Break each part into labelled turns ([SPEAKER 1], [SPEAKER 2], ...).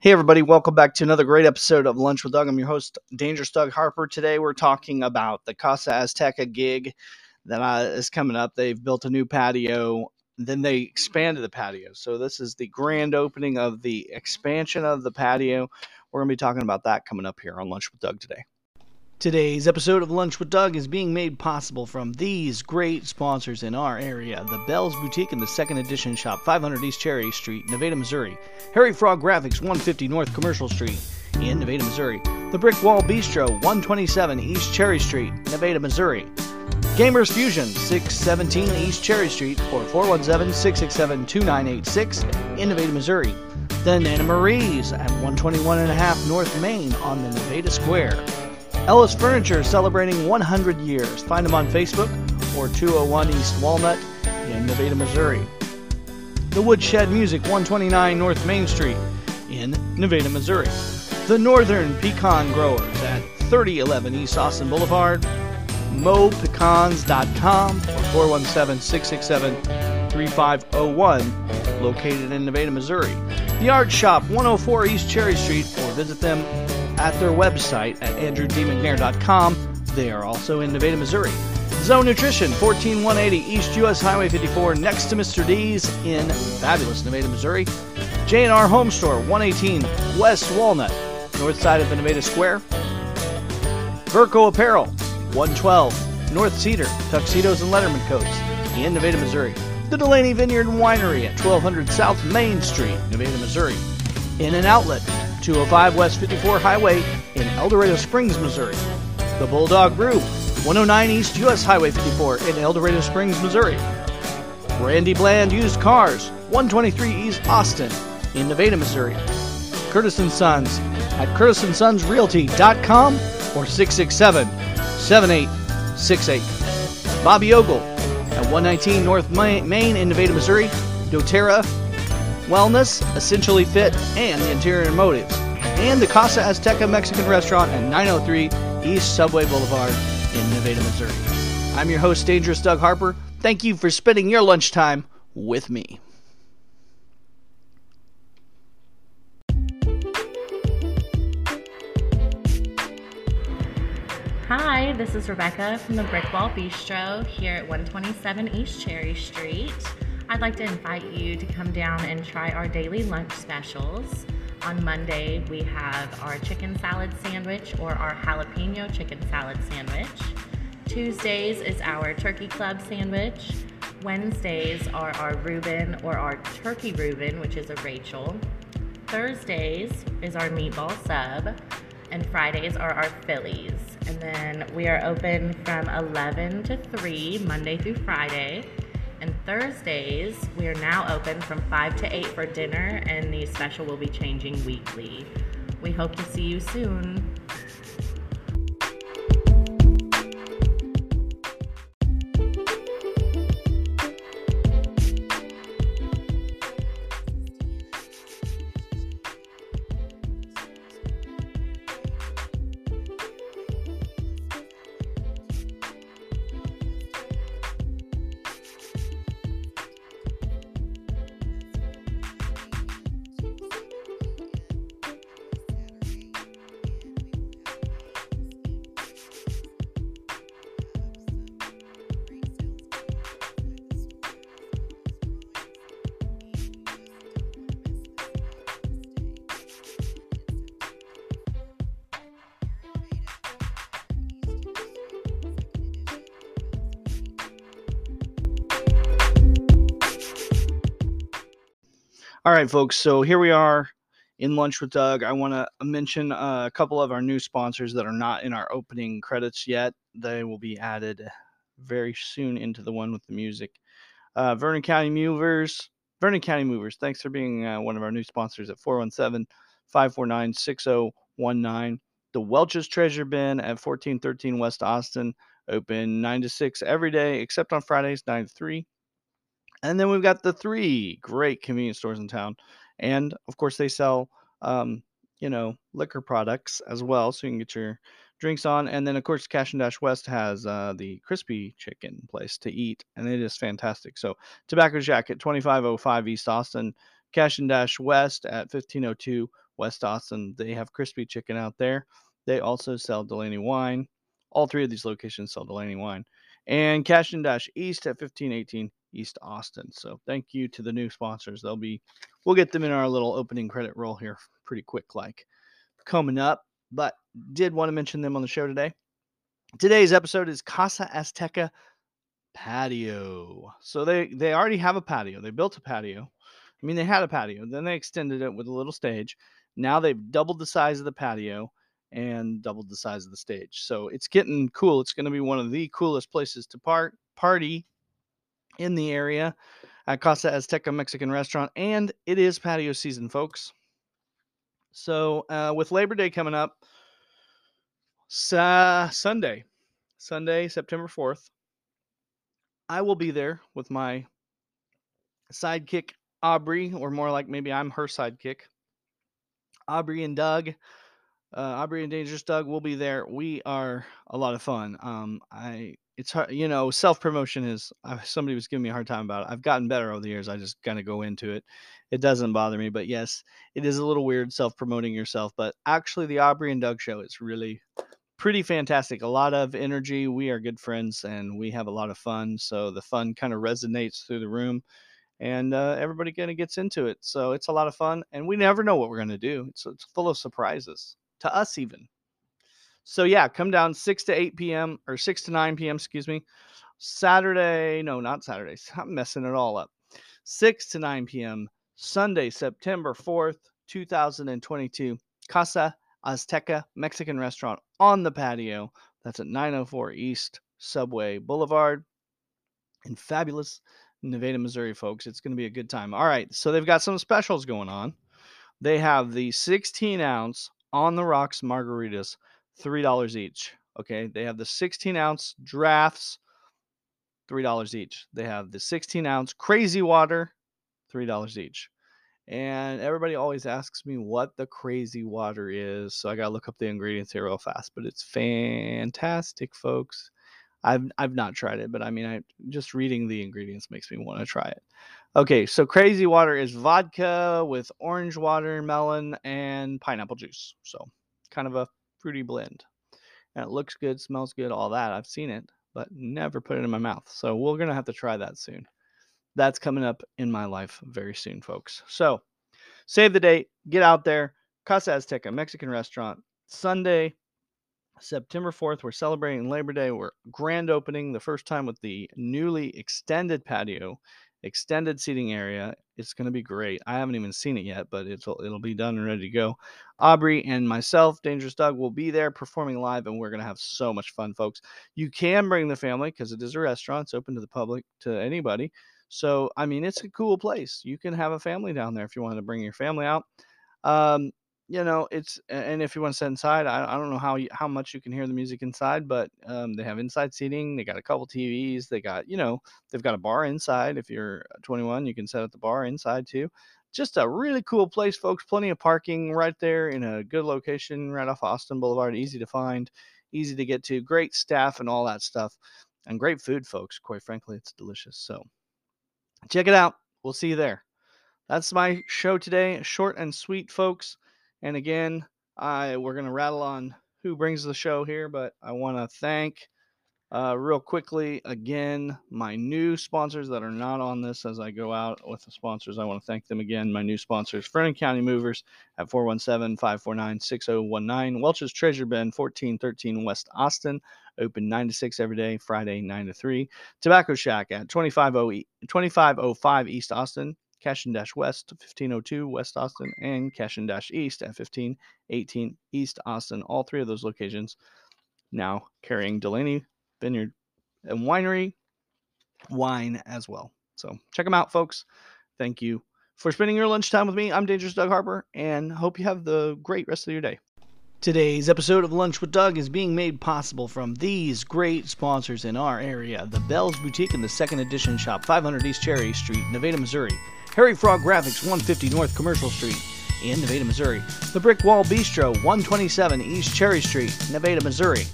[SPEAKER 1] Hey, everybody, welcome back to another great episode of Lunch with Doug. I'm your host, Dangerous Doug Harper. Today, we're talking about the Casa Azteca gig that uh, is coming up. They've built a new patio, then they expanded the patio. So, this is the grand opening of the expansion of the patio. We're going to be talking about that coming up here on Lunch with Doug today. Today's episode of Lunch with Doug is being made possible from these great sponsors in our area the Bell's Boutique and the Second Edition Shop, 500 East Cherry Street, Nevada, Missouri. Harry Frog Graphics, 150 North Commercial Street in Nevada, Missouri. The Brick Wall Bistro, 127 East Cherry Street, Nevada, Missouri. Gamers Fusion, 617 East Cherry Street, or 417 667 2986 in Nevada, Missouri. The Nana Marie's at 121 and a half North Main on the Nevada Square. Ellis Furniture celebrating 100 years. Find them on Facebook or 201 East Walnut in Nevada, Missouri. The Woodshed Music, 129 North Main Street in Nevada, Missouri. The Northern Pecan Growers at 3011 East Austin Boulevard. MoPecans.com or 417 667 3501, located in Nevada, Missouri. The Art Shop, 104 East Cherry Street, or visit them at their website at andrewdmcnair.com. They are also in Nevada, Missouri. Zone Nutrition, 14180 East US Highway 54, next to Mr. D's in fabulous Nevada, Missouri. J&R Home Store, 118 West Walnut, north side of the Nevada Square. Verco Apparel, 112 North Cedar, tuxedos and Letterman coats in Nevada, Missouri. The Delaney Vineyard Winery at 1200 South Main Street, Nevada, Missouri. In an outlet, 205 West 54 Highway in El Dorado Springs, Missouri. The Bulldog Brew, 109 East US Highway 54 in El Dorado Springs, Missouri. Randy Bland Used Cars, 123 East Austin in Nevada, Missouri. Curtis & Sons at curtisandsonsrealty.com or 667 7868. Bobby Ogle at 119 North Main in Nevada, Missouri. doTERRA Wellness, Essentially Fit, and the Interior Motives. And the Casa Azteca Mexican Restaurant at 903 East Subway Boulevard in Nevada, Missouri. I'm your host, Dangerous Doug Harper. Thank you for spending your lunchtime with me.
[SPEAKER 2] Hi, this is Rebecca from the Brick Wall Bistro here at 127 East Cherry Street. I'd like to invite you to come down and try our daily lunch specials. On Monday, we have our chicken salad sandwich or our jalapeno chicken salad sandwich. Tuesdays is our turkey club sandwich. Wednesdays are our Reuben or our turkey Reuben, which is a Rachel. Thursdays is our meatball sub and Fridays are our Phillies. And then we are open from 11 to 3, Monday through Friday. Thursdays, we are now open from 5 to 8 for dinner, and the special will be changing weekly. We hope to see you soon.
[SPEAKER 1] All right, folks. So here we are in Lunch with Doug. I want to mention a couple of our new sponsors that are not in our opening credits yet. They will be added very soon into the one with the music. Uh, Vernon County Movers. Vernon County Movers, thanks for being uh, one of our new sponsors at 417 549 6019. The Welch's Treasure Bin at 1413 West Austin, open 9 to 6 every day, except on Fridays, 9 to 3. And then we've got the three great convenience stores in town. And of course, they sell, um, you know, liquor products as well. So you can get your drinks on. And then, of course, Cash and Dash West has uh, the crispy chicken place to eat. And it is fantastic. So, Tobacco Shack, 2505 East Austin. Cash and Dash West at 1502 West Austin. They have crispy chicken out there. They also sell Delaney wine. All three of these locations sell Delaney wine. And Cash and Dash East at 1518 East Austin. So thank you to the new sponsors. They'll be, we'll get them in our little opening credit roll here pretty quick, like coming up. But did want to mention them on the show today. Today's episode is Casa Azteca patio. So they they already have a patio. They built a patio. I mean, they had a patio. Then they extended it with a little stage. Now they've doubled the size of the patio and doubled the size of the stage. So it's getting cool. It's going to be one of the coolest places to part party in the area at Casa Azteca Mexican restaurant. And it is patio season, folks. So uh, with Labor Day coming up, Sunday, Sunday, September 4th, I will be there with my sidekick, Aubrey, or more like maybe I'm her sidekick. Aubrey and Doug, uh, Aubrey and Dangerous Doug will be there. We are a lot of fun. Um, I it's hard, you know, self promotion is. Uh, somebody was giving me a hard time about it. I've gotten better over the years. I just kind of go into it. It doesn't bother me, but yes, it is a little weird self promoting yourself. But actually, the Aubrey and Doug show is really pretty fantastic. A lot of energy. We are good friends and we have a lot of fun. So the fun kind of resonates through the room and uh, everybody kind of gets into it. So it's a lot of fun and we never know what we're going to do. It's, it's full of surprises to us, even. So yeah, come down 6 to 8 p.m. or 6 to 9 p.m. Excuse me. Saturday, no, not Saturday. I'm messing it all up. 6 to 9 p.m. Sunday, September 4th, 2022. Casa Azteca Mexican restaurant on the patio. That's at 904 East Subway Boulevard in fabulous Nevada, Missouri, folks. It's going to be a good time. All right, so they've got some specials going on. They have the 16 ounce on the rocks margaritas, $3 each. Okay, they have the 16 ounce drafts, $3 each. They have the 16 ounce crazy water, $3 each. And everybody always asks me what the crazy water is. So I got to look up the ingredients here real fast, but it's fantastic, folks. I've I've not tried it, but I mean, I just reading the ingredients makes me want to try it. Okay, so crazy water is vodka with orange water, watermelon and pineapple juice. So kind of a fruity blend. And it looks good, smells good, all that. I've seen it, but never put it in my mouth. So we're gonna have to try that soon that's coming up in my life very soon, folks. So save the date, get out there. Casa Azteca, Mexican restaurant, Sunday, September 4th. We're celebrating Labor Day. We're grand opening the first time with the newly extended patio, extended seating area. It's going to be great. I haven't even seen it yet, but it'll it'll be done and ready to go. Aubrey and myself, Dangerous Doug, will be there performing live, and we're going to have so much fun, folks. You can bring the family because it is a restaurant. It's open to the public, to anybody. So, I mean, it's a cool place. You can have a family down there if you want to bring your family out. Um, you know, it's and if you want to sit inside, I, I don't know how how much you can hear the music inside, but um, they have inside seating. They got a couple TVs. They got you know they've got a bar inside. If you're 21, you can set at the bar inside too. Just a really cool place, folks. Plenty of parking right there in a good location, right off Austin Boulevard. Easy to find, easy to get to. Great staff and all that stuff, and great food, folks. Quite frankly, it's delicious. So check it out. We'll see you there. That's my show today. Short and sweet, folks. And again, I we're gonna rattle on who brings the show here, but I want to thank uh, real quickly again my new sponsors that are not on this as I go out with the sponsors. I want to thank them again. My new sponsors: Vernon County Movers at 417-549-6019, Welch's Treasure Bin 1413 West Austin, open 9 to 6 every day, Friday 9 to 3. Tobacco Shack at 2505 East Austin, Cash and Dash West 1502 West Austin, and Cash and Dash East at 1518 East Austin. All three of those locations now carrying Delaney Vineyard and Winery wine as well. So check them out, folks. Thank you for spending your lunchtime with me. I'm Dangerous Doug Harper, and hope you have the great rest of your day. Today's episode of Lunch with Doug is being made possible from these great sponsors in our area the Bell's Boutique and the Second Edition Shop, 500 East Cherry Street, Nevada, Missouri. Harry Frog Graphics, 150 North Commercial Street in Nevada, Missouri. The Brick Wall Bistro, 127 East Cherry Street, Nevada, Missouri.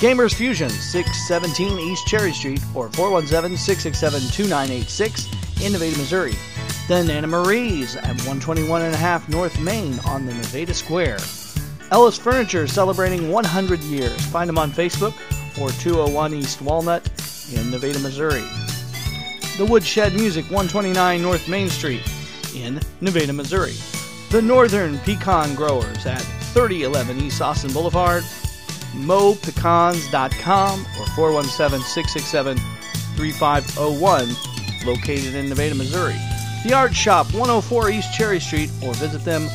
[SPEAKER 1] Gamers Fusion, 617 East Cherry Street, or 417 667 2986 in Nevada, Missouri. The Nana Marie's at 121 and a half North Main on the Nevada Square. Ellis Furniture celebrating 100 years. Find them on Facebook or 201 East Walnut in Nevada, Missouri. The Woodshed Music 129 North Main Street in Nevada, Missouri. The Northern Pecan Growers at 3011 East Austin Boulevard. MoPecans.com or 417 667 3501 located in Nevada, Missouri. The Art Shop, 104 East Cherry Street, or visit them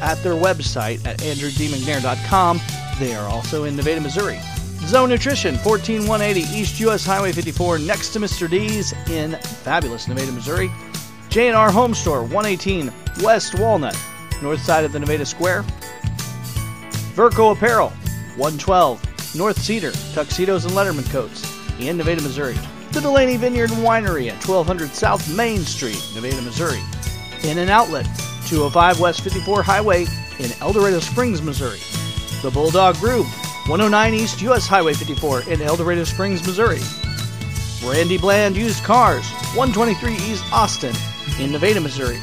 [SPEAKER 1] at their website at andrewdmcnair.com. They are also in Nevada, Missouri. Zone Nutrition, 14180 East US Highway 54, next to Mr. D's in fabulous Nevada, Missouri. J&R Home Store, 118 West Walnut, north side of the Nevada Square. Verco Apparel, 112 North Cedar, tuxedos and letterman coats in Nevada, Missouri the Delaney Vineyard Winery at 1200 South Main Street, Nevada, Missouri. In an outlet, 205 West 54 Highway in El Dorado Springs, Missouri. The Bulldog Brew, 109 East US Highway 54 in El Dorado Springs, Missouri. Randy Bland Used Cars, 123 East Austin in Nevada, Missouri.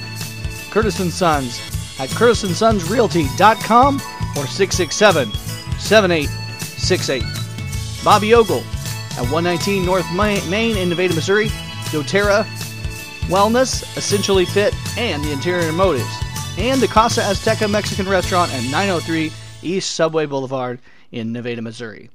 [SPEAKER 1] Curtis & Sons at curtisandsonsrealty.com or 667 7868. Bobby Ogle at 119 North Main in Nevada, Missouri. doTERRA Wellness, Essentially Fit, and the Interior Motives. And the Casa Azteca Mexican Restaurant at 903 East Subway Boulevard in Nevada, Missouri.